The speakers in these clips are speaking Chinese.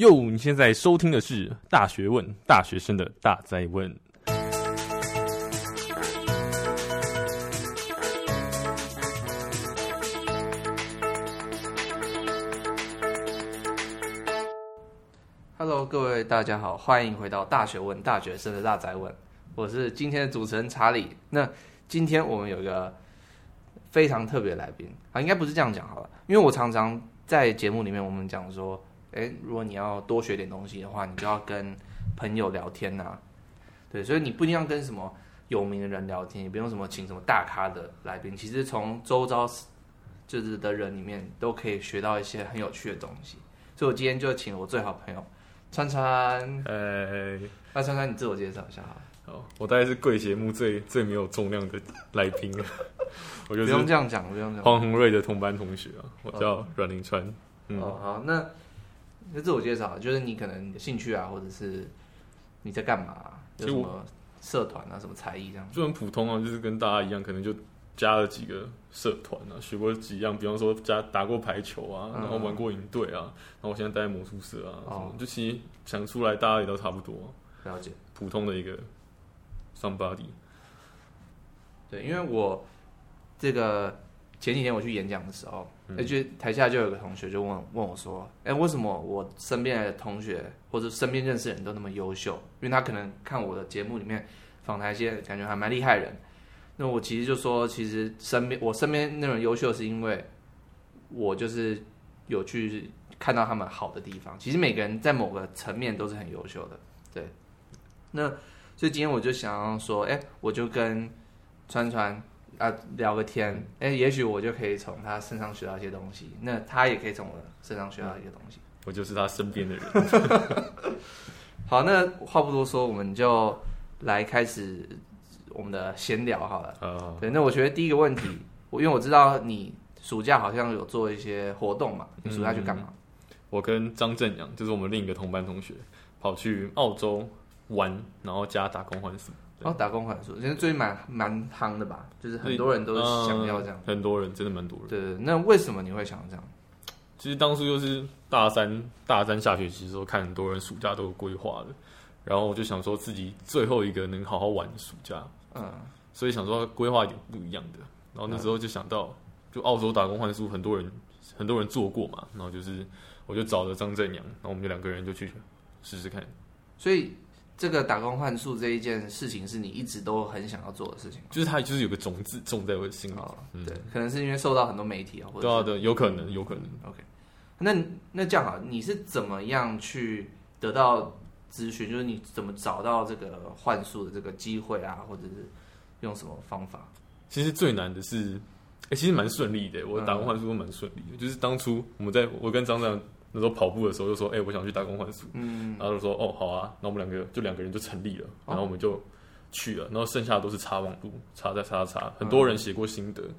哟，你现在收听的是《大学问》，大学生的大哉问。Hello，各位大家好，欢迎回到《大学问》，大学生的大哉问。我是今天的主持人查理。那今天我们有一个非常特别的来宾啊，应该不是这样讲好了，因为我常常在节目里面我们讲说。诶，如果你要多学点东西的话，你就要跟朋友聊天呐、啊。对，所以你不一定要跟什么有名的人聊天，也不用什么请什么大咖的来宾。其实从周遭就是的人里面，都可以学到一些很有趣的东西。所以我今天就请了我最好朋友川川。哎，那川川，你自我介绍一下好。好，我大概是贵节目最最没有重量的来宾了。我就不用这样讲，不用这样。黄宏瑞的同班同学啊，我叫阮林川。哦，嗯、哦，好，那。那自我介绍，就是你可能你的兴趣啊，或者是你在干嘛、啊，有什么社团啊，什么才艺这样，就很普通啊，就是跟大家一样，可能就加了几个社团啊，学过几样，比方说加打过排球啊，然后玩过营队啊，然后我现在待在魔术社啊，哦，就其实想出来，大家也都差不多，了解，普通的一个 somebody。对，因为我这个。前几天我去演讲的时候，而且台下就有个同学就问问我说：“哎，为什么我身边的同学或者身边认识的人都那么优秀？因为他可能看我的节目里面访谈一些感觉还蛮厉害的人。那我其实就说，其实身边我身边那种优秀，是因为我就是有去看到他们好的地方。其实每个人在某个层面都是很优秀的，对。那所以今天我就想要说，哎，我就跟川川。”啊，聊个天，哎、欸，也许我就可以从他身上学到一些东西，那他也可以从我身上学到一些东西。我就是他身边的人。好，那话不多说，我们就来开始我们的闲聊好了。Uh, 对，那我觉得第一个问题，我因为我知道你暑假好像有做一些活动嘛，你暑假去干嘛？嗯、我跟张正阳，就是我们另一个同班同学，跑去澳洲玩，然后加打工换宿。哦，打工换宿，其实最近蛮蛮夯的吧？就是很多人都想要这样，呃、很多人真的蛮多人。对，对对，那为什么你会想这样？其实当初就是大三大三下学期的时候，看很多人暑假都有规划的，然后我就想说自己最后一个能好好玩的暑假，嗯，所以想说规划一点不一样的。然后那时候就想到，就澳洲打工换宿，很多人很多人做过嘛，然后就是我就找了张正阳，然后我们就两个人就去试试看。所以。这个打工换宿这一件事情是你一直都很想要做的事情，就是它就是有个种子种在我的心里。哦嗯、对，可能是因为受到很多媒体啊，或者对啊，对，有可能，有可能。OK，那那这样好，你是怎么样去得到咨询？就是你怎么找到这个换宿的这个机会啊，或者是用什么方法？其实最难的是，哎、欸，其实蛮顺利的。我打工换宿都蛮顺利的，嗯、就是当初我们在我跟张张。那时候跑步的时候就说：“哎、欸，我想去打工换宿。”嗯，然后就说：“哦，好啊。”那我们两个就两个人就成立了，然后我们就去了。然后剩下的都是查网路，查再查查。很多人写过心得，嗯、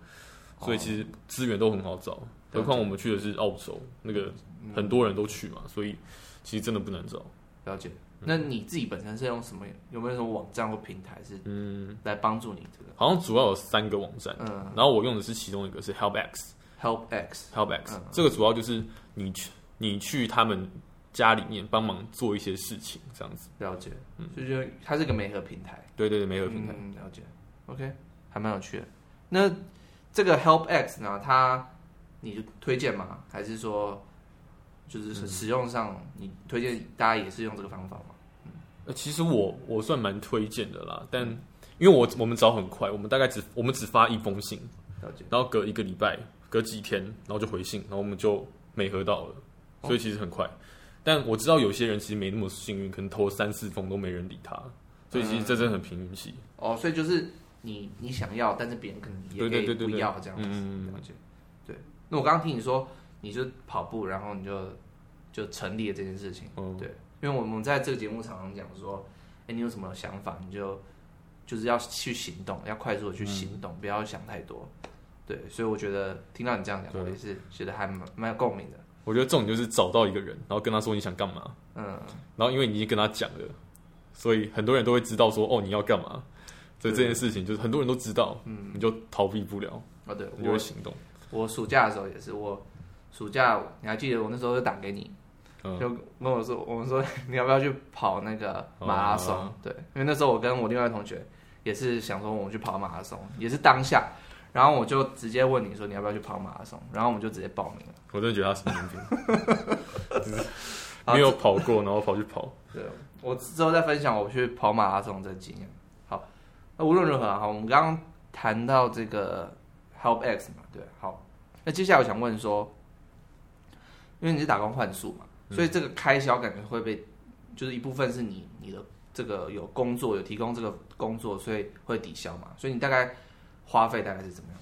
所以其实资源都很好找。何况我们去的是澳洲，那个很多人都去嘛，所以其实真的不难找。了解。那你自己本身是用什么？有没有什么网站或平台是嗯来帮助你这个？好像主要有三个网站，嗯，然后我用的是其中一个是 HelpX，HelpX，HelpX，嗯、这个主要就是你去。你去他们家里面帮忙做一些事情，这样子。了解，嗯，就觉得它是个媒合平台。对对对，媒合平台。嗯，了解。OK，还蛮有趣的。那这个 HelpX 呢？它你推荐吗？还是说就是使用上你推荐大家也是用这个方法吗？嗯，其实我我算蛮推荐的啦，但因为我我们找很快，我们大概只我们只发一封信，了解。然后隔一个礼拜，隔几天，然后就回信，然后我们就媒合到了。所以其实很快，但我知道有些人其实没那么幸运，可能投三四封都没人理他，所以其实这真的很凭运气。哦，所以就是你你想要，但是别人可能也可以不要这样子。嗯，了解。对，那我刚刚听你说，你就跑步，然后你就就成立了这件事情。嗯，对，因为我们在这个节目常常讲说，哎，你有什么想法，你就就是要去行动，要快速的去行动，不要想太多。对，所以我觉得听到你这样讲，我也是觉得还蛮蛮有共鸣的。我觉得重点就是找到一个人，然后跟他说你想干嘛，嗯，然后因为你已经跟他讲了，所以很多人都会知道说哦你要干嘛，所以这件事情就是很多人都知道，嗯，你就逃避不了啊，对，你就会行动。我暑假的时候也是，我暑假你还记得我那时候就打给你，就跟我说，我们说你要不要去跑那个马拉松？哦、对，因为那时候我跟我另外同学也是想说我们去跑马拉松，也是当下，然后我就直接问你说你要不要去跑马拉松，然后我们就直接报名了。我真的觉得他神经病，没有跑过，然后跑去跑。对，我之后再分享我去跑马拉松的经验。好，那无论如何，啊，我们刚刚谈到这个 Help X 嘛，对，好，那接下来我想问说，因为你是打工换宿嘛。所以这个开销感觉会被，就是一部分是你你的这个有工作有提供这个工作，所以会抵消嘛。所以你大概花费大概是怎么样？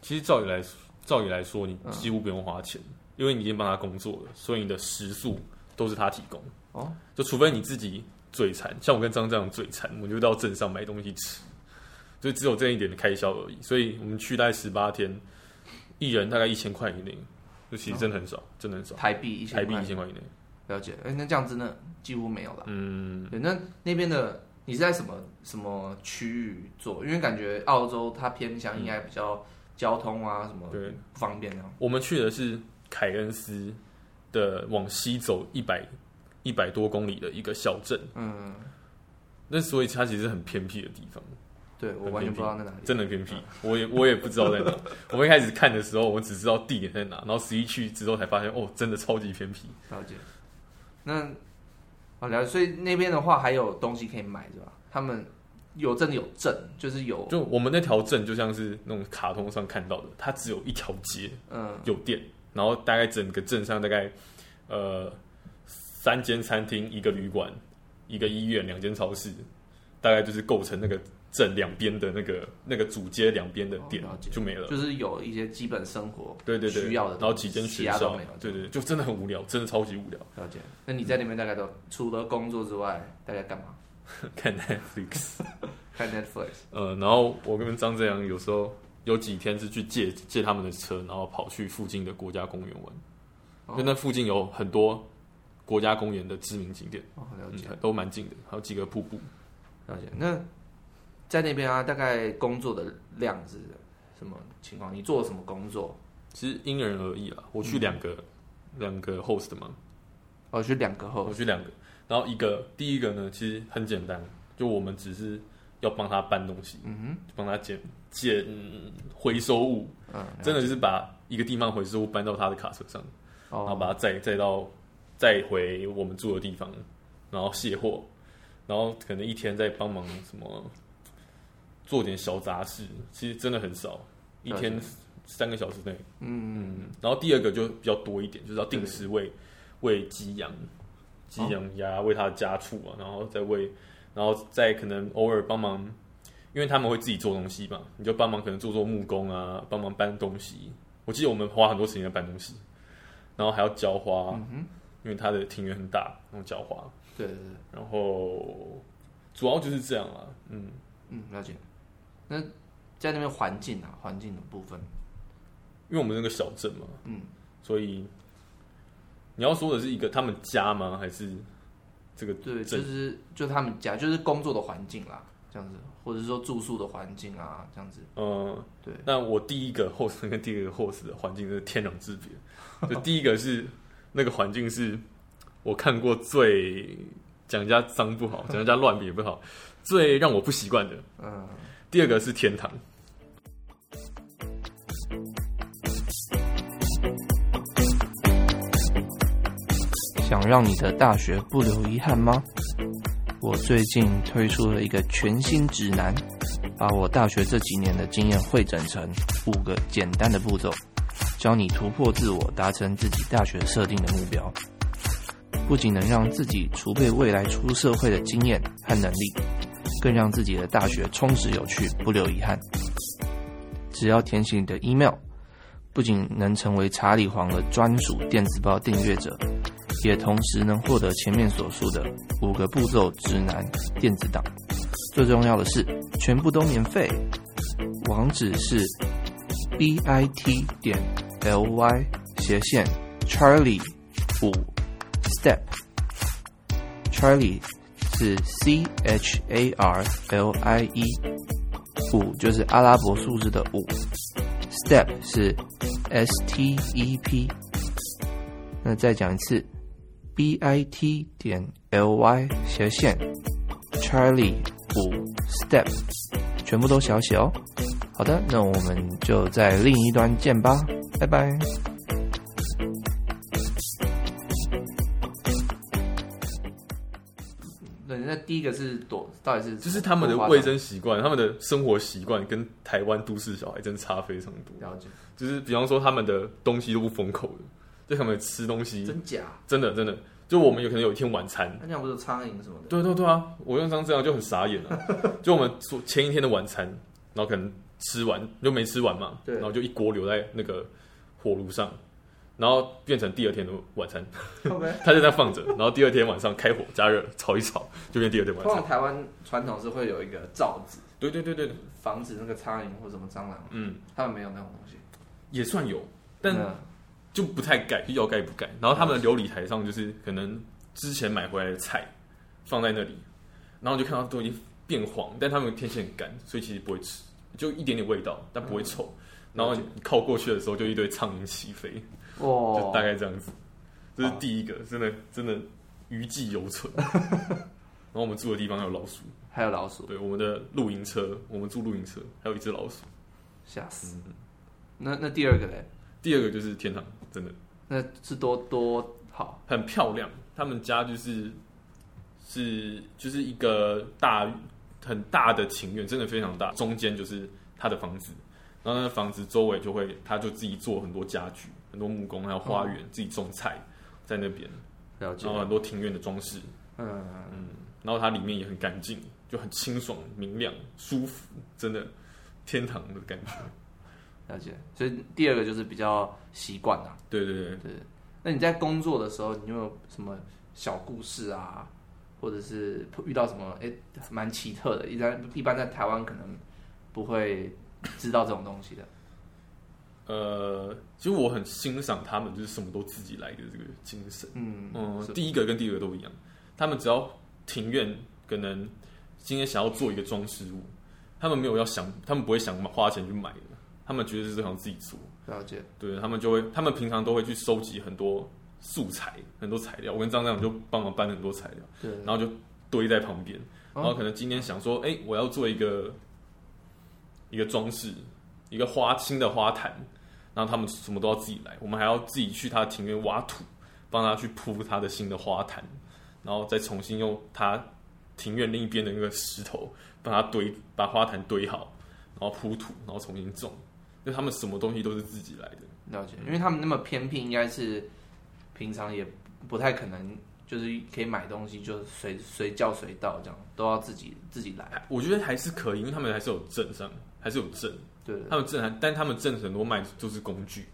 其实照理来说，照理来说，你几乎不用花钱，嗯、因为你已经帮他工作了，所以你的食宿都是他提供。哦，就除非你自己嘴馋，像我跟张这样嘴馋，我就到镇上买东西吃，所以只有这一点的开销而已。所以我们去大概十八天，一人大概一千块以内。就其实真的很少，哦、真的很少。台币一千，台币一千块以内。了解，哎、欸，那这样真的几乎没有了。嗯，对，那那边的你是在什么什么区域做？因为感觉澳洲它偏向应该比较交通啊什么对不方便。我们去的是凯恩斯的往西走一百一百多公里的一个小镇。嗯，那所以它其实很偏僻的地方。对，我完全不知道在哪里，真的偏僻，我也我也不知道在哪。我们一开始看的时候，我们只知道地点在哪，然后实际去之后才发现，哦，真的超级偏僻。了解。那好了解，所以那边的话还有东西可以买，是吧？他们有真的有镇，就是有。就我们那条镇就像是那种卡通上看到的，它只有一条街，嗯，有店，然后大概整个镇上大概呃三间餐厅、一个旅馆、一个医院、两间超市，大概就是构成那个。镇两边的那个那个主街两边的店就没了，就是有一些基本生活对对对需要的，然后几间学校对对，就真的很无聊，真的超级无聊。了解。那你在那边大概都除了工作之外，大概干嘛？看 Netflix，看 Netflix。呃，然后我跟张这样，有时候有几天是去借借他们的车，然后跑去附近的国家公园玩，因为那附近有很多国家公园的知名景点，哦，了解，都蛮近的，还有几个瀑布。了解。那在那边啊，大概工作的量是什么情况？你做了什么工作？其实因人而异啊。我去两个两、嗯、个 host 嘛，我去两个 host，我去两个。然后一个第一个呢，其实很简单，就我们只是要帮他搬东西，嗯哼，帮他捡捡回收物，嗯，真的就是把一个地方回收物搬到他的卡车上，哦、然后把它载载到载回我们住的地方，然后卸货，然后可能一天再帮忙什么。做点小杂事，其实真的很少，一天三个小时内。嗯，嗯，然后第二个就比较多一点，就是要定时喂喂鸡羊、鸡羊鸭，喂它的家畜啊，然后再喂，然后再可能偶尔帮忙，因为他们会自己做东西嘛，你就帮忙可能做做木工啊，帮忙搬东西。我记得我们花很多时间在搬东西，然后还要浇花，嗯，因为它的庭院很大，然后浇花。对对对，然后主要就是这样啊，嗯嗯，了解。那在那边环境啊，环境的部分，因为我们那个小镇嘛，嗯，所以你要说的是一个他们家吗？还是这个对，就是就他们家，就是工作的环境啦，这样子，或者是说住宿的环境啊，这样子。嗯，对。那我第一个 host 跟第二个 host 的环境是天壤之别。就第一个是那个环境是我看过最讲人家脏不好，讲人家乱也不好，最让我不习惯的。嗯。第二个是天堂。想让你的大学不留遗憾吗？我最近推出了一个全新指南，把我大学这几年的经验汇整成五个简单的步骤，教你突破自我，达成自己大学设定的目标。不仅能让自己储备未来出社会的经验和能力。更让自己的大学充实有趣，不留遗憾。只要填写你的 email，不仅能成为查理皇的专属电子报订阅者，也同时能获得前面所述的五个步骤指南电子档。最重要的是，全部都免费。网址是 bit 点 ly 斜线 Charlie 五 step Charlie。是 C H A R L I E，五就是阿拉伯数字的五，Step 是 S T E P。那再讲一次 b i t 点 l y 斜线 Charlie 五 Step，全部都小写哦。好的，那我们就在另一端见吧，拜拜。第一个是多，到底是就是他们的卫生习惯，他们的生活习惯跟台湾都市小孩真的差非常多。了解，就是比方说他们的东西都不封口的，就他们吃东西真假，真的真的。就我们有可能有一天晚餐，那这样不是苍蝇什么的？对对对啊，我用张这样就很傻眼了。就我们说前一天的晚餐，然后可能吃完就没吃完嘛，对，然后就一锅留在那个火炉上，然后变成第二天的晚餐。他就在放着，然后第二天晚上开火加热炒一炒，就变第二天晚餐。通常台湾传统是会有一个罩子，对对对对，防止那个苍蝇或什么蟑螂。嗯，他们没有那种东西，也算有，但。就不太盖，要盖不盖。然后他们的流理台上就是可能之前买回来的菜放在那里，然后就看到都已经变黄，但他们天气很干，所以其实不会吃，就一点点味道，但不会臭。嗯、然后你靠过去的时候，就一堆苍蝇起飞，哦，就大概这样子。这是第一个，真的真的余悸犹存。然后我们住的地方还有老鼠，还有老鼠。对，我们的露营车，我们住露营车，还有一只老鼠，吓死。嗯、那那第二个嘞？第二个就是天堂，真的，那是多多好，很漂亮。他们家就是是就是一个大很大的庭院，真的非常大。中间就是他的房子，然后那个房子周围就会，他就自己做很多家具，很多木工，还有花园，嗯、自己种菜在那边。了解。然后很多庭院的装饰，嗯嗯。然后它里面也很干净，就很清爽、明亮、舒服，真的天堂的感觉。了解，所以第二个就是比较习惯啊。对对对对。那你在工作的时候，你有没有什么小故事啊？或者是遇到什么哎蛮奇特的？一般一般在台湾可能不会知道这种东西的。呃，其实我很欣赏他们，就是什么都自己来的这个精神。嗯第一个跟第二个都一样，他们只要庭院可能今天想要做一个装饰物，他们没有要想，他们不会想花钱去买的。他们觉得是想自己做，了解。对，他们就会，他们平常都会去收集很多素材、很多材料。我跟张张就帮忙搬很多材料，对，然后就堆在旁边。然后可能今天想说，哎、欸，我要做一个一个装饰，一个花新的花坛，然后他们什么都要自己来，我们还要自己去他的庭院挖土，帮他去铺他的新的花坛，然后再重新用他庭院另一边的那个石头帮他堆，把花坛堆好，然后铺土，然后重新种。就他们什么东西都是自己来的，了解，因为他们那么偏僻，应该是平常也不太可能，就是可以买东西就随随叫随到这样，都要自己自己来。我觉得还是可以，因为他们还是有镇上，还是有镇，对，他们镇还，但他们挣很多卖都是工具，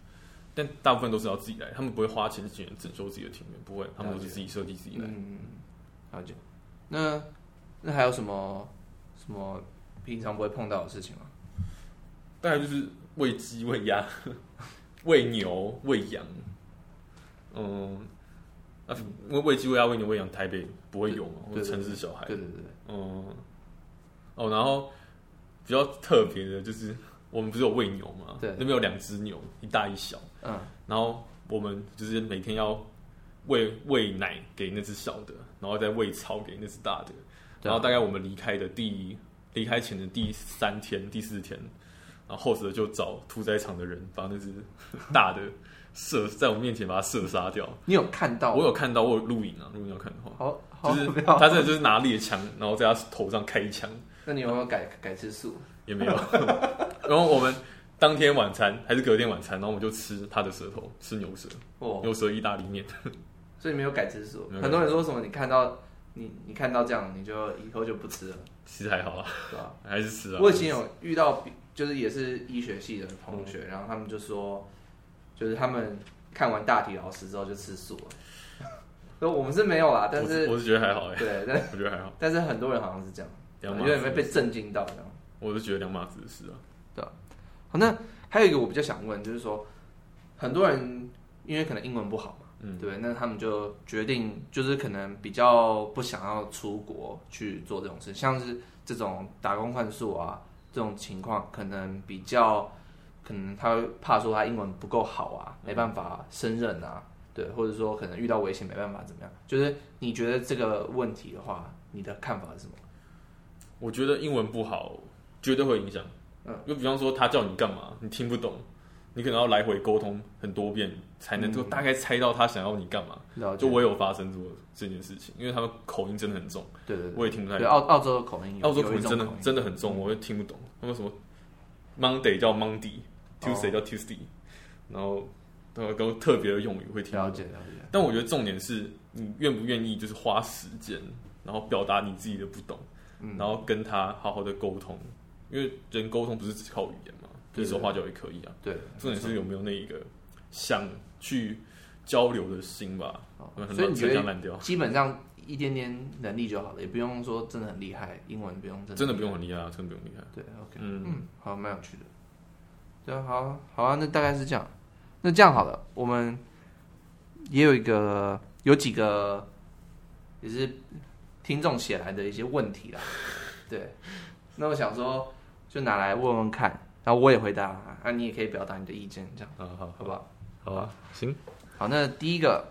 但大部分都是要自己来，他们不会花钱请人整修自己的庭院，不会，他们都是自己设计自己来。嗯，了解。那那还有什么什么平常不会碰到的事情吗？大概就是。喂鸡、喂鸭、喂牛、喂羊，嗯，啊，因为喂鸡、喂鸭、喂牛、喂羊，台北不会有嘛，或者城市小孩，对对对，嗯，哦，然后比较特别的就是，我们不是有喂牛嘛，对，那边有两只牛，一大一小，嗯，然后我们就是每天要喂喂奶给那只小的，然后再喂草给那只大的，然后大概我们离开的第离开前的第三天、第四天。然后后者就找屠宰场的人把那只大的射在我面前把它射杀掉。你有看到？我有看到，我有录影啊。如果你要看的话，好，好就是他这就是拿猎枪，然后在他头上开一枪。那你有没有改改吃素？也没有。然后我们当天晚餐还是隔天晚餐，然后我们就吃他的舌头，吃牛舌，哦，牛舌意大利面。所以没有改吃素。很多人说什么？你看到你你看到这样，你就以后就不吃了。其实还好啊，对吧？还是吃啊。我以前有遇到。就是也是医学系的同学，然后他们就说，就是他们看完大体老师之后就吃素了。我们是没有啦，但是我是觉得还好哎。对，但我觉得还好。但是很多人好像是这样，有点没被震惊到这样。我是觉得两码子的事啊。对。好，那还有一个我比较想问，就是说，很多人因为可能英文不好嘛，嗯，对，那他们就决定就是可能比较不想要出国去做这种事，像是这种打工换宿啊。这种情况可能比较，可能他会怕说他英文不够好啊，没办法胜任啊，对，或者说可能遇到危险没办法怎么样？就是你觉得这个问题的话，你的看法是什么？我觉得英文不好，绝对会影响。嗯，就比方说他叫你干嘛，你听不懂，你可能要来回沟通很多遍，才能够大概猜到他想要你干嘛。嗯、就我有发生过这件事情，因为他们口音真的很重。对对对，我也听不太懂。对，澳澳洲的口音，澳洲口音真的真的很重，我也听不懂。他们什么 Monday 叫 Monday，Tuesday、哦、叫 Tuesday，然后都都特别的用语会听。了解了解。但我觉得重点是你愿不愿意，就是花时间，然后表达你自己的不懂。然后跟他好好的沟通，因为人沟通不是只靠语言嘛，比如说话就也可以啊。对，重点是有没有那一个想去交流的心吧。所以你觉得基本上一点点能力就好了，也不用说真的很厉害，英文不用真的，真的不用很厉害啊，真的不用厉害。对，OK，嗯嗯，好，蛮有趣的。对啊，好，好啊，那大概是这样。那这样好了，我们也有一个，有几个也是。听众写来的一些问题啦，对，那我想说就拿来问问看，然后我也回答，啊，你也可以表达你的意见，这样，好好，好不好？好啊，行，好，那第一个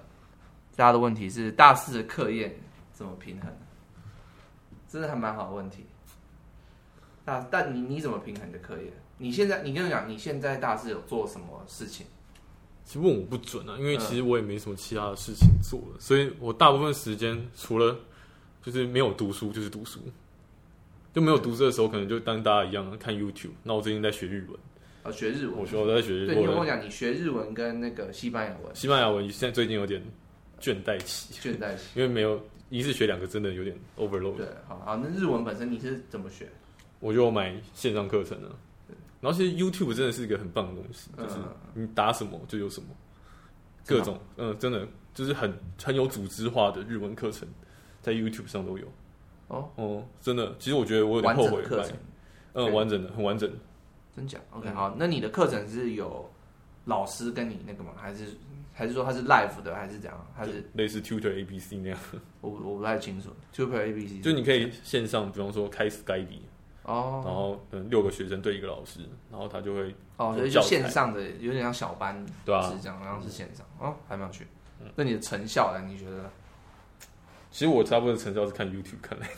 大家的问题是大四的课业怎么平衡？真的还蛮好的问题。那，但你你怎么平衡你的课业？你现在你跟我讲，你现在大四有做什么事情？其实问我不准啊，因为其实我也没什么其他的事情做，嗯、所以我大部分时间除了就是没有读书，就是读书，就没有读书的时候，可能就当大家一样看 YouTube。那我最近在学日文，啊，学日文。我说我在学日文。对，你跟我讲，你学日文跟那个西班牙文。西班牙文现在最近有点倦怠期，倦怠期，因为没有一次学两个，真的有点 overload。对，好，好，那日文本身你是怎么学？我就买线上课程啊。然后其实 YouTube 真的是一个很棒的东西，就是你打什么就有什么，各种，嗯，真的就是很很有组织化的日文课程。在 YouTube 上都有哦哦，真的，其实我觉得我有点后悔课程，嗯，完整的，很完整，真假？OK，好，那你的课程是有老师跟你那个吗？还是还是说他是 live 的，还是怎样？还是类似 Tutor ABC 那样？我我不太清楚，Tutor ABC 就你可以线上，比方说开 Skype 哦，然后嗯六个学生对一个老师，然后他就会哦，所以就线上的有点像小班，对啊，是这样，然后是线上哦，还蛮有趣。那你的成效呢？你觉得？其实我大部分成交是看 YouTube 看来的。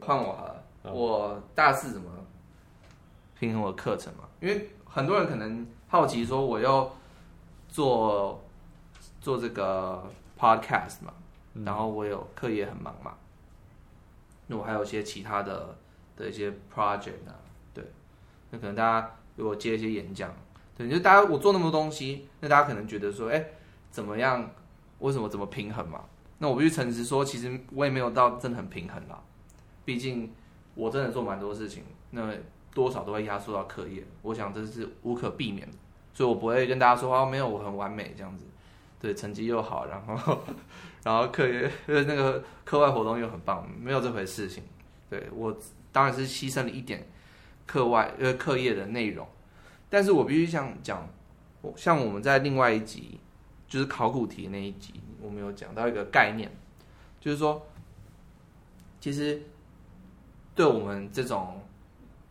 换我好了，我大四怎么平衡我的课程嘛？因为很多人可能好奇说，我要做做这个 Podcast 嘛，然后我有课业很忙嘛，那我还有一些其他的的一些 project 啊，对，那可能大家如果接一些演讲，对，就大家我做那么多东西，那大家可能觉得说，哎，怎么样？为什么怎么平衡嘛？那我必须诚实说，其实我也没有到真的很平衡啦。毕竟我真的做蛮多事情，那多少都会压缩到课业。我想这是无可避免的，所以我不会跟大家说啊，没有我很完美这样子。对，成绩又好，然后 然后课业那个课外活动又很棒，没有这回事情。对，我当然是牺牲了一点课外呃课业的内容，但是我必须想讲，像我们在另外一集就是考古题那一集。我们有讲到一个概念，就是说，其实对我们这种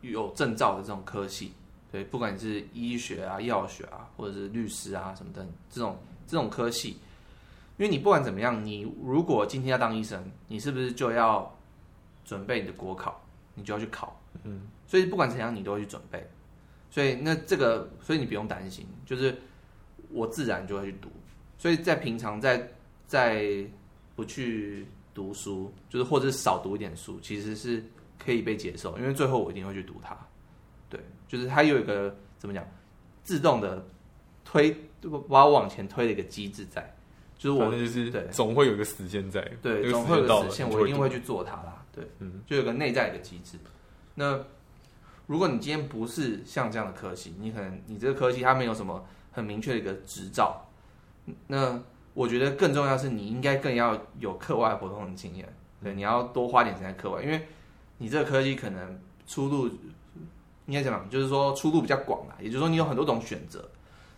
有证照的这种科系，对，不管你是医学啊、药学啊，或者是律师啊什么的这种这种科系，因为你不管怎么样，你如果今天要当医生，你是不是就要准备你的国考？你就要去考，嗯，所以不管怎样，你都会去准备。所以那这个，所以你不用担心，就是我自然就会去读。所以在平常在在不去读书，就是或者是少读一点书，其实是可以被接受，因为最后我一定会去读它。对，就是它有一个怎么讲，自动的推把我往前推的一个机制在，就是我就是对，总会有一个时间在，对，总会有个时限，我一定会去做它啦。对，嗯，就有个内在的机制。那如果你今天不是像这样的科系，你可能你这个科系它没有什么很明确的一个执照，那。我觉得更重要是，你应该更要有课外活动的经验。对，你要多花点时间在课外，因为你这个科技可能出路应该怎么样？就是说出路比较广啦。也就是说，你有很多种选择。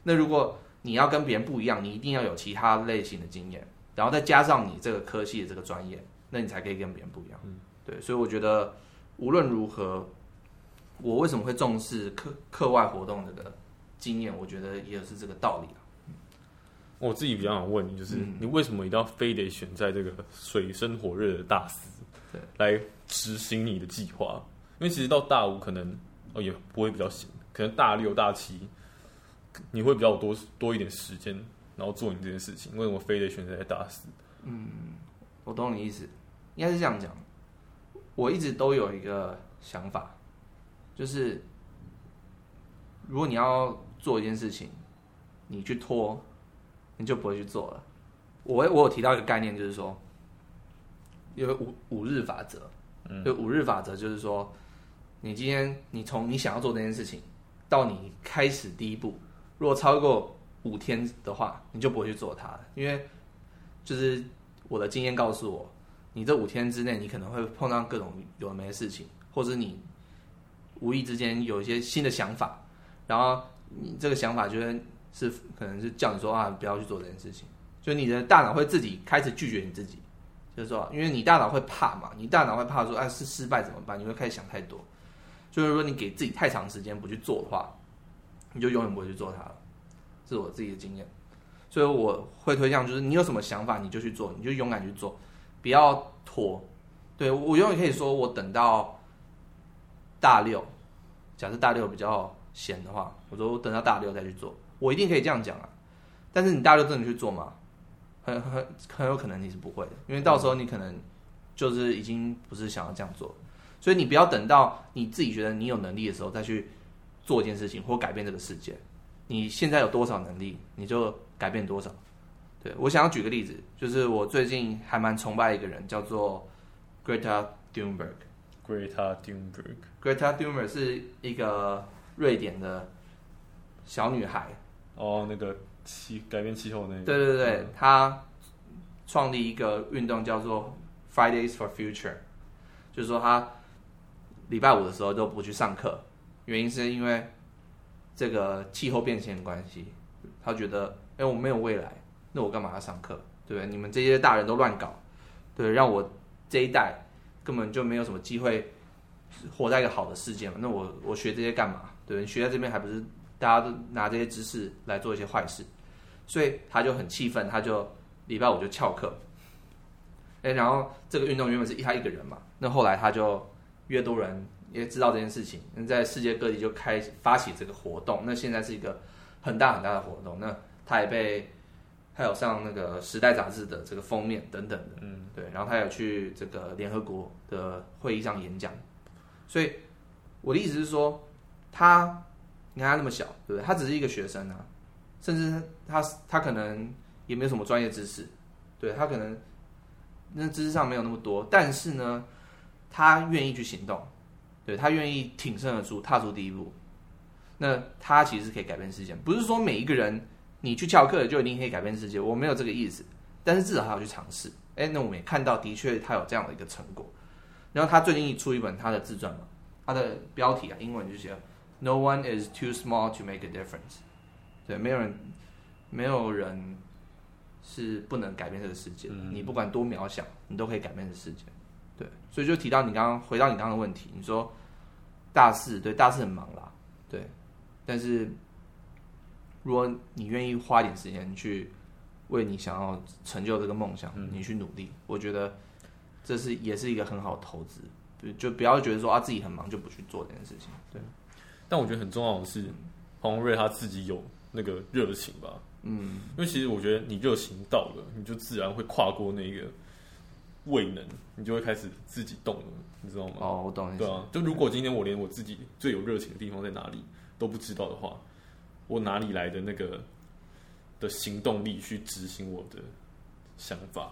那如果你要跟别人不一样，你一定要有其他类型的经验，然后再加上你这个科系的这个专业，那你才可以跟别人不一样。嗯，对。所以我觉得无论如何，我为什么会重视课课外活动这个经验？我觉得也是这个道理。我自己比较想问你，就是、嗯、你为什么一定要非得选在这个水深火热的大四，对，来执行你的计划？因为其实到大五可能哦也不会比较闲，可能大六大七你会比较多多一点时间，然后做你这件事情。为什么非得选择在大四？嗯，我懂你意思，应该是这样讲。我一直都有一个想法，就是如果你要做一件事情，你去拖。你就不会去做了。我我有提到一个概念，就是说有五五日法则。嗯，就五日法则就是说，你今天你从你想要做这件事情到你开始第一步，如果超过五天的话，你就不会去做它了。因为就是我的经验告诉我，你这五天之内，你可能会碰到各种有的没的事情，或者你无意之间有一些新的想法，然后你这个想法就会。是，可能是叫你说啊，不要去做这件事情。就你的大脑会自己开始拒绝你自己，就是说，因为你大脑会怕嘛，你大脑会怕说，哎，是失败怎么办？你会开始想太多。就是说你给自己太长时间不去做的话，你就永远不会去做它了。这是我自己的经验，所以我会推荐，就是你有什么想法你就去做，你就勇敢去做，不要拖。对，我永远可以说，我等到大六，假设大六比较闲的话，我说我等到大六再去做。我一定可以这样讲啊，但是你大家都真的去做吗？很很很有可能你是不会的，因为到时候你可能就是已经不是想要这样做，所以你不要等到你自己觉得你有能力的时候再去做一件事情或改变这个世界。你现在有多少能力，你就改变多少。对，我想要举个例子，就是我最近还蛮崇拜一个人，叫做 Greta Thunberg。Greta Thunberg。Greta Thunberg 是一个瑞典的小女孩。哦，那个气改变气候那个，对对对，他创立一个运动叫做 Fridays for Future，就是说他礼拜五的时候都不去上课，原因是因为这个气候变迁的关系。他觉得，哎，我没有未来，那我干嘛要上课？对不对？你们这些大人都乱搞，对，让我这一代根本就没有什么机会活在一个好的世界嘛。那我我学这些干嘛？对，你学在这边还不是？大家都拿这些知识来做一些坏事，所以他就很气愤，他就礼拜五就翘课。哎，然后这个运动原本是他一个人嘛，那后来他就越多人也知道这件事情，那在世界各地就开始发起这个活动。那现在是一个很大很大的活动，那他也被他有上那个《时代》杂志的这个封面等等的，嗯，对。然后他有去这个联合国的会议上演讲，所以我的意思是说他。你看他那么小，对不对？他只是一个学生啊，甚至他他可能也没有什么专业知识，对，他可能那知识上没有那么多，但是呢，他愿意去行动，对，他愿意挺身而出，踏出第一步。那他其实是可以改变世界，不是说每一个人你去翘课就一定可以改变世界，我没有这个意思，但是至少他要去尝试。哎，那我们也看到，的确他有这样的一个成果。然后他最近出一本他的自传嘛，他的标题啊，英文就写了。No one is too small to make a difference。对，没有人，没有人是不能改变这个世界。嗯。你不管多渺小，你都可以改变这个世界。对，所以就提到你刚刚回到你刚刚的问题，你说大四，对，大四很忙啦，对。但是如果你愿意花一点时间去为你想要成就这个梦想，你去努力，我觉得这是也是一个很好的投资。就不要觉得说啊自己很忙就不去做这件事情，对。但我觉得很重要的是，黄瑞他自己有那个热情吧。嗯，因为其实我觉得你热情到了，你就自然会跨过那个未能，你就会开始自己动了，你知道吗？哦，我懂。对啊，就如果今天我连我自己最有热情的地方在哪里都不知道的话，我哪里来的那个的行动力去执行我的想法？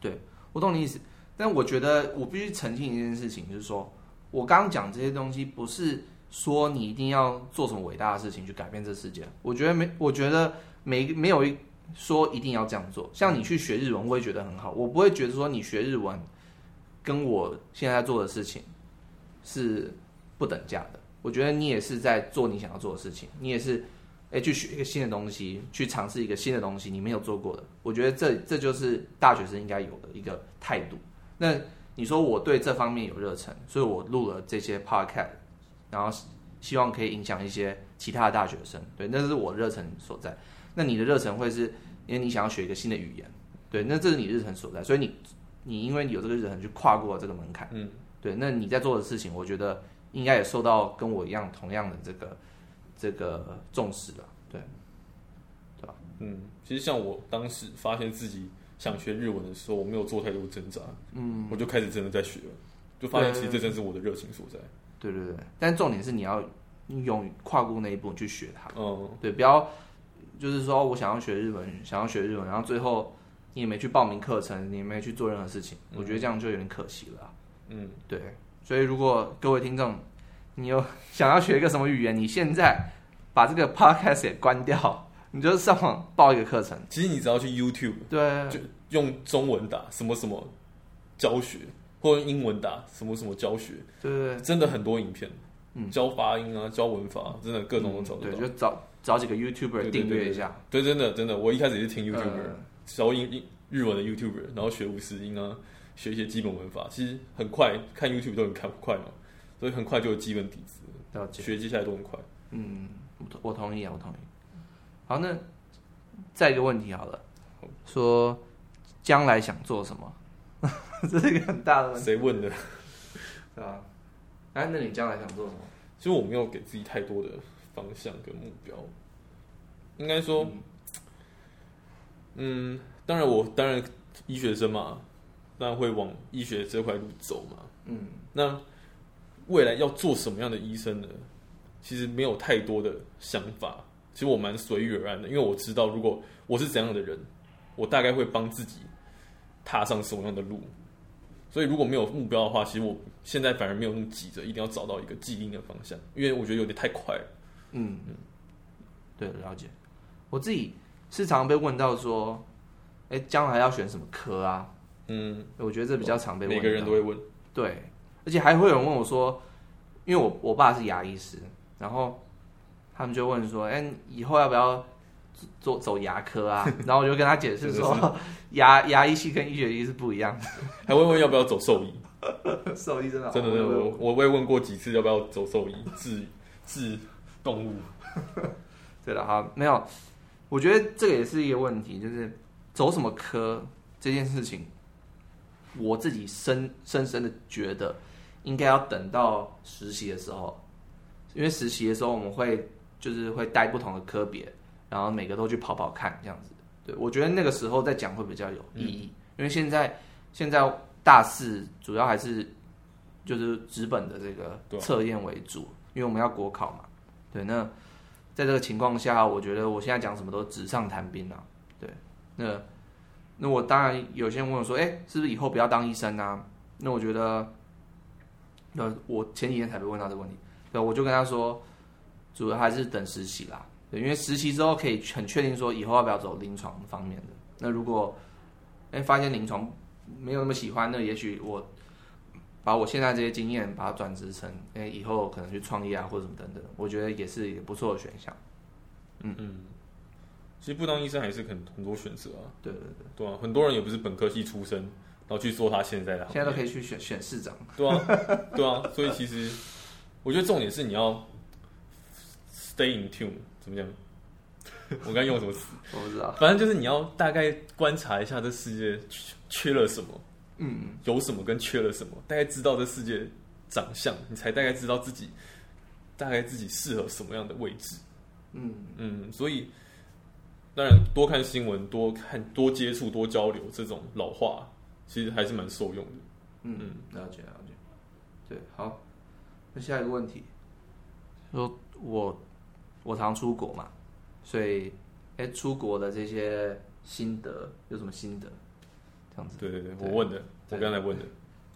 对，我懂你意思，但我觉得我必须澄清一件事情，就是说我刚刚讲这些东西不是。说你一定要做什么伟大的事情去改变这世界？我觉得没，我觉得没没有一说一定要这样做。像你去学日文，我也觉得很好。我不会觉得说你学日文跟我现在做的事情是不等价的。我觉得你也是在做你想要做的事情，你也是诶去学一个新的东西，去尝试一个新的东西，你没有做过的。我觉得这这就是大学生应该有的一个态度。那你说我对这方面有热忱，所以我录了这些 podcast。然后希望可以影响一些其他的大学生，对，那是我热忱所在。那你的热忱会是因为你想要学一个新的语言，对，那这是你热忱所在，所以你你因为有这个热忱去跨过了这个门槛，嗯，对，那你在做的事情，我觉得应该也受到跟我一样同样的这个这个重视了，对，对吧？嗯，其实像我当时发现自己想学日文的时候，我没有做太多挣扎，嗯，我就开始真的在学了，就发现其实这正是我的热情所在。对对对，但重点是你要用跨过那一步去学它。哦，对，不要就是说我想要学日文，想要学日文，然后最后你也没去报名课程，你也没去做任何事情，嗯、我觉得这样就有点可惜了。嗯，对，所以如果各位听众，你有想要学一个什么语言，你现在把这个 podcast 也关掉，你就上网报一个课程。其实你只要去 YouTube，对，就用中文打什么什么教学。或用英文打什么什么教学，对对对，真的很多影片，嗯，教发音啊，教文法，真的各种都找得到。对，就找找几个 YouTuber 订阅一下。对，真的真的，我一开始也是听 YouTuber，教英英日文的 YouTuber，然后学五十音啊，学一些基本文法。其实很快，看 YouTube 都很看快嘛，所以很快就有基本底子，学接下来都很快。嗯，我同意啊，我同意。好，那再一个问题好了，说将来想做什么？这是一个很大的问题。谁问的？对吧？哎，那你将来想做什么？其实我没有给自己太多的方向跟目标。应该说，嗯，嗯，当然我当然医学生嘛，当然会往医学这块路走嘛。嗯，那未来要做什么样的医生呢？其实没有太多的想法。其实我蛮随遇而安的，因为我知道如果我是怎样的人，我大概会帮自己。踏上什么样的路？所以如果没有目标的话，其实我现在反而没有那么急着一定要找到一个既定的方向，因为我觉得有点太快了。嗯嗯，对，了解。我自己是常常被问到说，哎，将来要选什么科啊？嗯，我觉得这比较常被问。每个人都会问。对，而且还会有人问我说，因为我我爸是牙医师，然后他们就问说，哎，以后要不要？做走牙科啊，然后我就跟他解释说，牙牙医系跟医学系是不一样的。还问问要不要走兽医？兽医真的真的真的，我我我也问过几次要不要走兽医治治动物。对了，哈，没有，我觉得这个也是一个问题，就是走什么科这件事情，我自己深深深的觉得，应该要等到实习的时候，因为实习的时候我们会就是会带不同的科别。然后每个都去跑跑看，这样子，对，我觉得那个时候再讲会比较有意义，嗯、因为现在现在大四主要还是就是纸本的这个测验为主，啊、因为我们要国考嘛，对，那在这个情况下，我觉得我现在讲什么都纸上谈兵啊，对，那那我当然有些人问我说，哎，是不是以后不要当医生啊？那我觉得，那我前几天才被问到这个问题，对，我就跟他说，主要还是等实习啦。对，因为实习之后可以很确定说以后要不要走临床方面的。那如果哎发现临床没有那么喜欢，那也许我把我现在这些经验把它转职成哎以后可能去创业啊或者什么等等，我觉得也是一个不错的选项。嗯嗯，其实不当医生还是很很多选择啊。对对对，对啊，很多人也不是本科系出身，然后去做他现在的，现在都可以去选选市长。对啊，对啊，所以其实我觉得重点是你要 stay in tune。怎么样？我刚用什么词？我不知道。反正就是你要大概观察一下这世界缺缺了什么，嗯，有什么跟缺了什么，大概知道这世界长相，你才大概知道自己大概自己适合什么样的位置。嗯嗯，所以当然多看新闻，多看多接触，多交流，这种老话其实还是蛮受用的。嗯嗯，了解了解。对，好，那下一个问题，说我。我常出国嘛，所以，哎，出国的这些心得有什么心得？这样子。对对对，我问的，我刚才问的。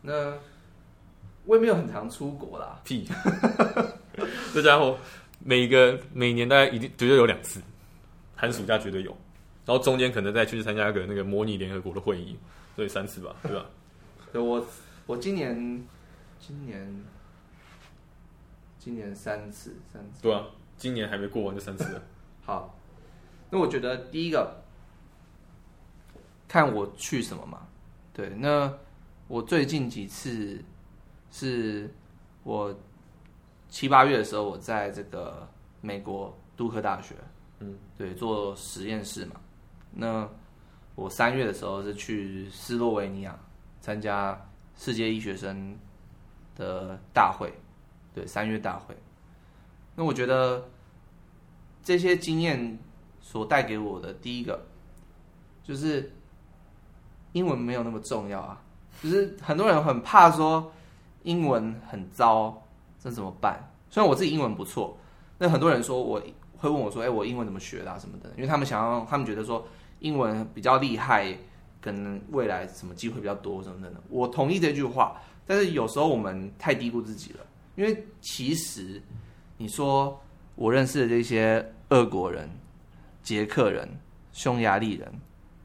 那我也没有很常出国啦。屁！这家伙每个每年大概一定绝对有两次，寒暑假绝对有，然后中间可能再去参加一个那个模拟联合国的会议，所以三次吧，对吧？对，我我今年今年今年三次，三次。对啊。今年还没过完就三次了。好，那我觉得第一个看我去什么嘛。对，那我最近几次是我七八月的时候，我在这个美国杜克大学，嗯，对，做实验室嘛。那我三月的时候是去斯洛维尼亚参加世界医学生的大会，对，三月大会。那我觉得这些经验所带给我的第一个，就是英文没有那么重要啊。就是很多人很怕说英文很糟，这怎么办？虽然我自己英文不错，那很多人说我会问我说：“哎，我英文怎么学的啊？什么的？”因为他们想要，他们觉得说英文比较厉害，可能未来什么机会比较多什么的。我同意这句话，但是有时候我们太低估自己了，因为其实。你说我认识的这些俄国人、捷克人、匈牙利人，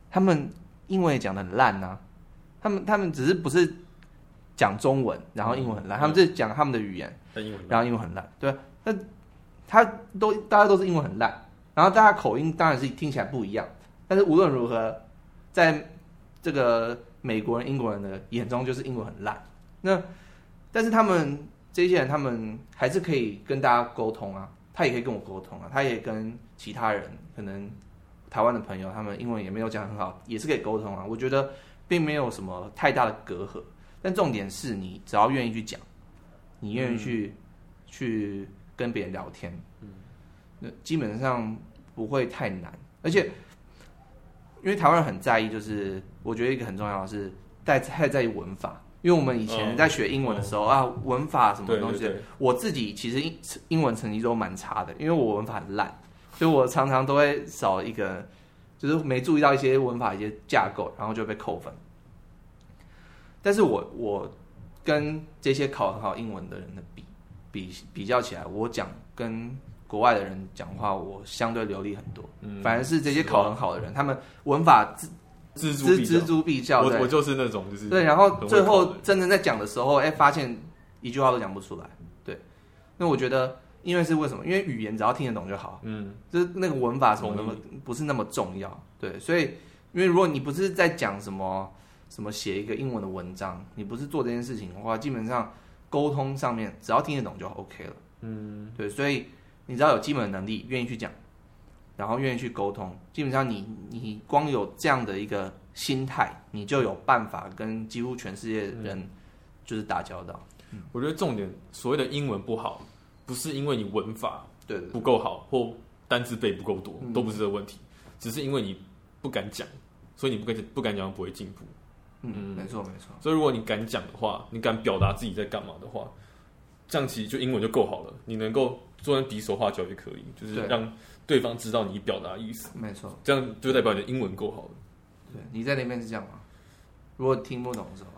他们英文也讲的很烂呐。他们他们只是不是讲中文，然后英文很烂，他们是讲他们的语言，然后英文很烂。对，那他都大家都是英文很烂，然后大家口音当然是听起来不一样。但是无论如何，在这个美国人、英国人的眼中，就是英文很烂。那但是他们。这些人他们还是可以跟大家沟通啊，他也可以跟我沟通啊，他也跟其他人，可能台湾的朋友，他们英文也没有讲很好，也是可以沟通啊。我觉得并没有什么太大的隔阂，但重点是你只要愿意去讲，你愿意去、去跟别人聊天，嗯，那基本上不会太难。而且因为台湾人很在意，就是我觉得一个很重要的是在太 在意文法。因为我们以前在学英文的时候、哦、啊，文法什么东西，我自己其实英英文成绩都蛮差的，因为我文法很烂，所以我常常都会少一个，就是没注意到一些文法一些架构，然后就被扣分。但是我我跟这些考很好英文的人的比比比较起来，我讲跟国外的人讲话，我相对流利很多。嗯，反而是这些考很好的人，他们文法錙錙铢必较，我我就是那种就是对，然后最后真正在讲的时候，哎，发现一句话都讲不出来。对，那我觉得因为是为什么？因为语言只要听得懂就好，嗯，就是那个文法什么那么不是那么重要。对，所以因为如果你不是在讲什么什么写一个英文的文章，你不是做这件事情的话，基本上沟通上面只要听得懂就 OK 了。嗯，对，所以你只要有基本的能力，愿意去讲。然后愿意去沟通，基本上你你光有这样的一个心态，你就有办法跟几乎全世界的人就是打交道。嗯，我觉得重点，所谓的英文不好，不是因为你文法对不够好，或单字背不够多，都不是这个问题，只是因为你不敢讲，所以你不敢不敢讲不会进步。嗯，没错没错。所以如果你敢讲的话，你敢表达自己在干嘛的话，这样其实就英文就够好了，你能够做成比手画脚就可以，就是让。对方知道你表达意思，没错，这样就代表你的英文够好了。对，你在那边是这样吗？如果听不懂的时候，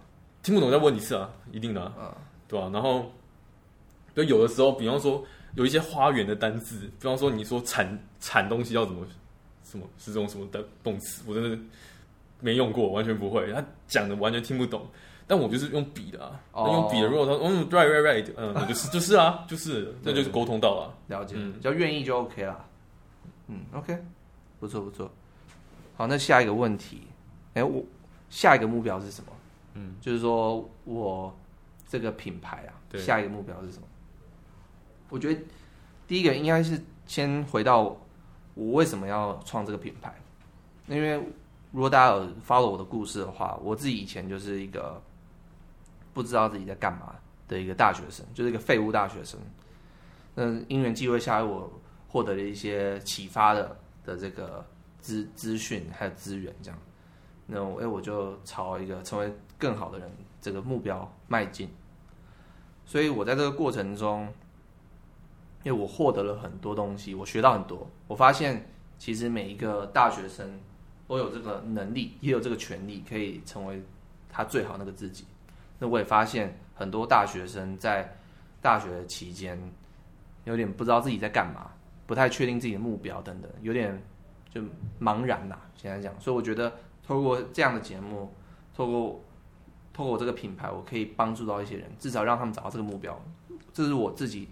听不懂再问一次啊，一定的啊，嗯、对吧、啊？然后，就有的时候，比方说有一些花园的单字，比方说你说铲铲东西要怎么什么是这种什么的动词，我真的没用过，完全不会。他讲的完全听不懂，但我就是用笔的啊，哦、用笔的。如果他说嗯，right right right，嗯，就是就是啊，就是那就是沟通到了，了解，嗯，只要愿意就 OK 了。嗯，OK，不错不错。好，那下一个问题，哎，我下一个目标是什么？嗯，就是说我这个品牌啊，对下一个目标是什么？我觉得第一个应该是先回到我为什么要创这个品牌。因为如果大家有 follow 我的故事的话，我自己以前就是一个不知道自己在干嘛的一个大学生，就是一个废物大学生。嗯，因缘际会下来我。获得了一些启发的的这个资资讯还有资源，这样，那我哎我就朝一个成为更好的人这个目标迈进。所以我在这个过程中，因为我获得了很多东西，我学到很多。我发现其实每一个大学生都有这个能力，也有这个权利，可以成为他最好那个自己。那我也发现很多大学生在大学期间有点不知道自己在干嘛。不太确定自己的目标等等，有点就茫然呐。现在讲，所以我觉得透过这样的节目，透过透过我这个品牌，我可以帮助到一些人，至少让他们找到这个目标。这是我自己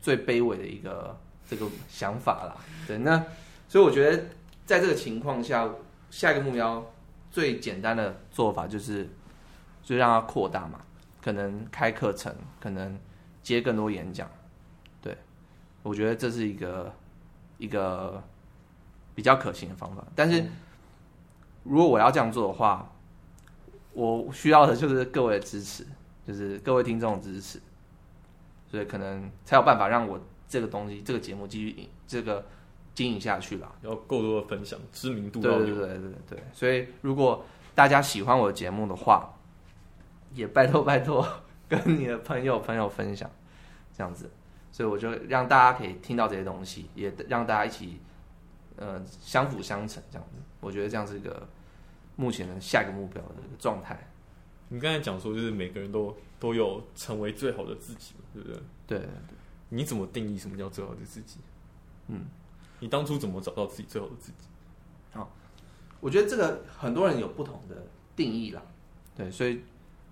最卑微的一个这个想法啦。对，那所以我觉得在这个情况下，下一个目标最简单的做法就是就让它扩大嘛，可能开课程，可能接更多演讲。我觉得这是一个一个比较可行的方法。但是如果我要这样做的话，我需要的就是各位的支持，就是各位听众的支持，所以可能才有办法让我这个东西、这个节目继续这个经营下去吧。要够多的分享，知名度。对对对对对对。所以如果大家喜欢我的节目的话，也拜托拜托 跟你的朋友朋友分享，这样子。所以我就让大家可以听到这些东西，也让大家一起呃相辅相成，这样子。我觉得这样是一个。目前的下一个目标的状态，你刚才讲说，就是每个人都都有成为最好的自己嘛，对不对？对对。你怎么定义什么叫最好的自己？嗯，你当初怎么找到自己最好的自己？好，我觉得这个很多人有不同的定义啦。对，所以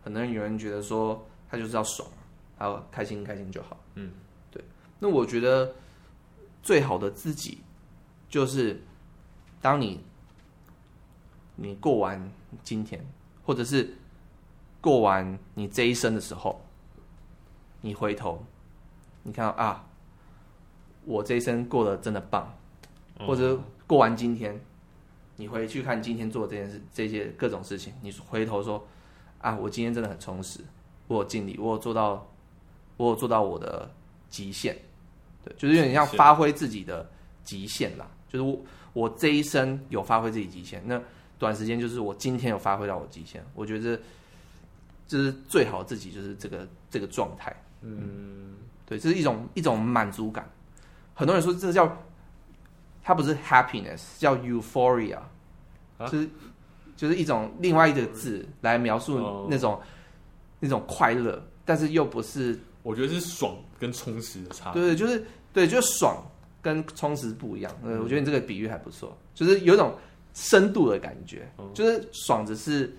很多人有人觉得说他就是要爽，还有开心开心就好。嗯，对。那我觉得最好的自己就是当你。你过完今天，或者是过完你这一生的时候，你回头，你看到啊，我这一生过得真的棒，或者过完今天，你回去看今天做这件事，这些各种事情，你回头说啊，我今天真的很充实，我有尽力，我有做到，我有做到我的极限，对，就是有点像发挥自己的极限啦，就是我我这一生有发挥自己极限，那。短时间就是我今天有发挥到我极限，我觉得这是最好自己，就是这个这个状态。嗯，对，这是一种一种满足感。很多人说这叫它不是 happiness，叫 euphoria，啊，就是就是一种另外一个字来描述那种、哦、那种快乐，但是又不是。我觉得是爽跟充实的差。对对，就是对，就是爽跟充实不一样。对，我觉得你这个比喻还不错，就是有一种。深度的感觉，就是爽只是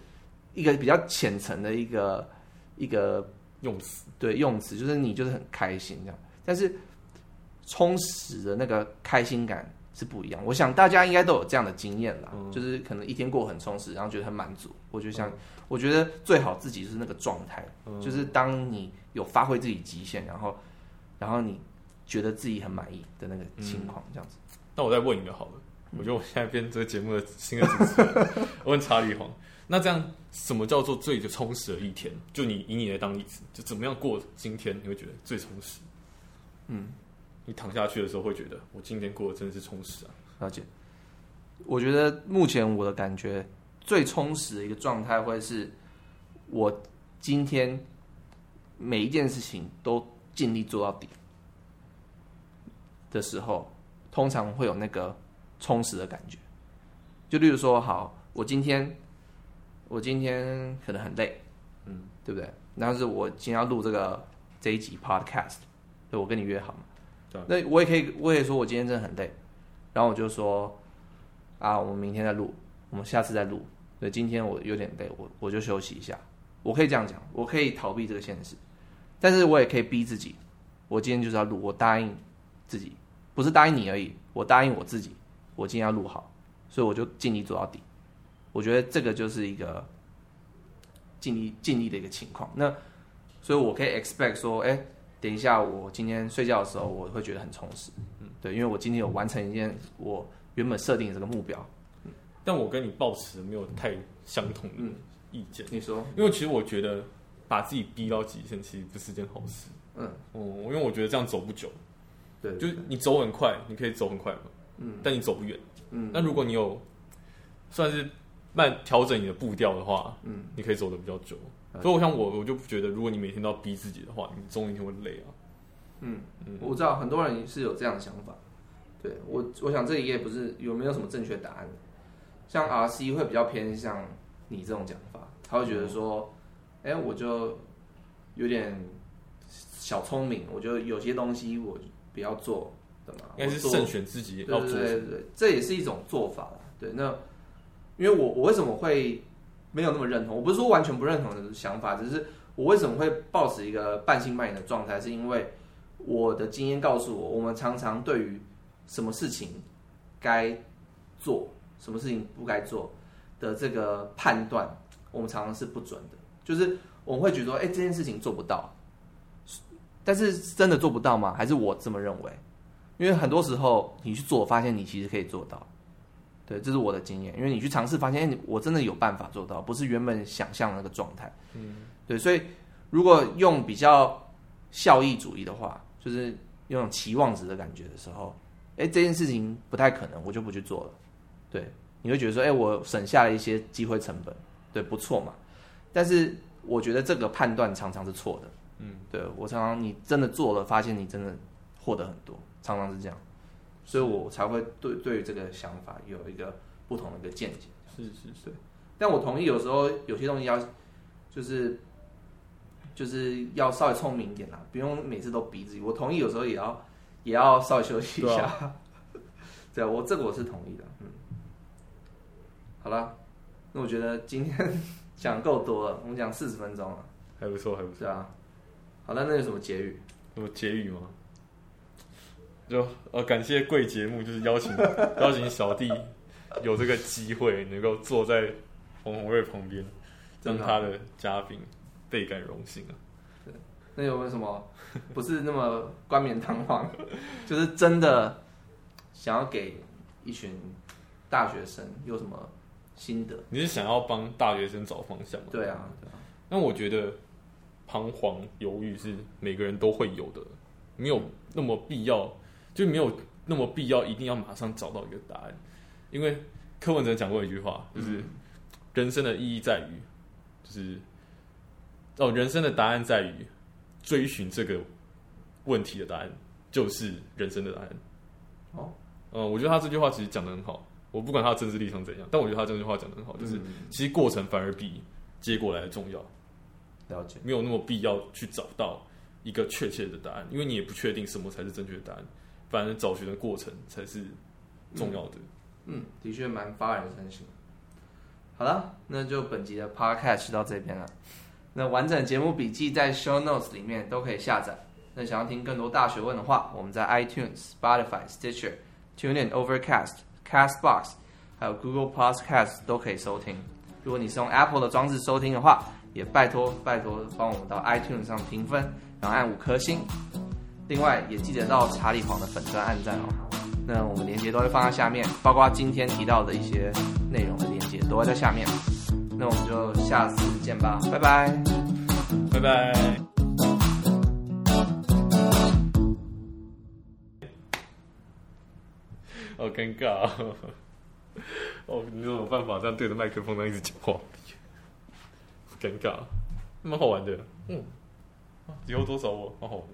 一个比较浅层的一个一个用词，对，用词就是你就是很开心这样，但是充实的那个开心感是不一样。我想大家应该都有这样的经验啦，嗯、就是可能一天过很充实，然后觉得很满足。我就想、嗯、我觉得最好自己就是那个状态，嗯、就是当你有发挥自己极限，然后然后你觉得自己很满意的那个情况，这样子。那、嗯、我再问一个好了。我觉得我现在变这个节目的新的主持人，我问查理黄，那这样什么叫做最充实的一天？就你以你来当例子，就怎么样过今天你会觉得最充实？嗯，你躺下去的时候会觉得我今天过得真的是充实啊。了解。我觉得目前我的感觉最充实的一个状态，会是我今天每一件事情都尽力做到底的时候，通常会有那个。充实的感觉，就例如说，好，我今天，我今天可能很累，嗯，对不对？但是我今天要录这个这一集 podcast，对，我跟你约好嘛，对，那我也可以，我也说我今天真的很累，然后我就说，啊，我们明天再录，我们下次再录，对，今天我有点累，我我就休息一下，我可以这样讲，我可以逃避这个现实，但是我也可以逼自己，我今天就是要录，我答应自己，不是答应你而已，我答应我自己。我今天要录好，所以我就尽力做到底。我觉得这个就是一个尽力尽力的一个情况。那所以，我可以 expect 说，哎，等一下我今天睡觉的时候，我会觉得很充实。嗯，对，因为我今天有完成一件我原本设定的这个目标。嗯，但我跟你抱持没有太相同的意见。你说，因为其实我觉得把自己逼到极限，其实不是件好事。嗯，哦，因为我觉得这样走不久。对，就是你走很快，你可以走很快嘛。嗯，但你走不远。嗯，那如果你有算是慢调整你的步调的话，嗯，你可以走的比较久。所以我想我我就觉得，如果你每天都要逼自己的话，你总有一天会累啊。嗯嗯，我知道很多人是有这样的想法。对我，我想这里也不是有没有什么正确答案。像 RC 会比较偏向你这种讲法，他会觉得说，哎，我就有点小聪明，我觉得有些东西我不要做。应该是慎选自己要做，对对对，这也是一种做法啦。对，那因为我我为什么会没有那么认同？我不是说完全不认同的想法，只是我为什么会抱持一个半信半疑的状态，是因为我的经验告诉我，我们常常对于什么事情该做，什么事情不该做的这个判断，我们常常是不准的。就是我们会觉得说，哎，这件事情做不到，但是真的做不到吗？还是我这么认为？因为很多时候你去做，发现你其实可以做到，对，这是我的经验，因为你去尝试发现，哎，我真的有办法做到，不是原本想象的那个状态。嗯，对，所以如果用比较效益主义的话，就是用期望值的感觉的时候，哎，这件事情不太可能，我就不去做了。对，你会觉得说，哎，我省下了一些机会成本，对，不错嘛。但是我觉得这个判断常常是错的。嗯，对，我常常你真的做了，发现你真的获得很多，常常是这样。所以我才会对对于这个想法有一个不同的一个见解。是是是，但我同意有时候有些东西要就是就是要稍微聪明一点啦，不用每次都逼自己。我同意有时候也要也要稍微休息一下。对啊，我这个我是同意的。嗯，好了，那我觉得今天讲够多了，我们讲四十分钟了，还不错，还不错啊。好，那那有什么结语？什么结语吗？就呃，感谢贵节目，就是邀请 邀请小弟有这个机会能够坐在黄鸿瑞旁边，让他的嘉宾倍感荣幸啊。对，那有没有什么不是那么冠冕堂皇，就是真的想要给一群大学生有什么心得？你是想要帮大学生找方向吗？对啊，对啊。那我觉得彷徨犹豫是每个人都会有的，没有那么必要。就没有那么必要，一定要马上找到一个答案，因为柯文哲讲过一句话，就是人生的意义在于，就是哦，人生的答案在于追寻这个问题的答案，就是人生的答案。哦，嗯，我觉得他这句话其实讲的很好，我不管他的政治立场怎样，但我觉得他这句话讲的很好，就是其实过程反而比结果来的重要。了解，没有那么必要去找到一个确切的答案，因为你也不确定什么才是正确的答案。反正找寻的过程才是重要的。嗯，嗯，的确蛮发人深省。好了，那就本集的 podcast 到这边了。那完整节目笔记在 show notes 里面都可以下载。那想要听更多大学问的话，我们在 iTunes、Spotify、Stitcher、TuneIn、Overcast、Castbox，还有 Google Podcast 都可以收听。如果你是用 Apple 的装置收听的话，也拜托拜托帮我们到 iTunes 上评分，然后按五颗星。另外也记得到查理黄的粉钻按赞哦，那我们链接都会放在下面，包括今天提到的一些内容的链接都会在下面。那我们就下次见吧，拜拜，拜拜。好尴尬哦，哦，你有没有办法这样对着麦克风这样一直讲话？尴尬，蛮好玩的，嗯，以后多找我，蛮好玩的。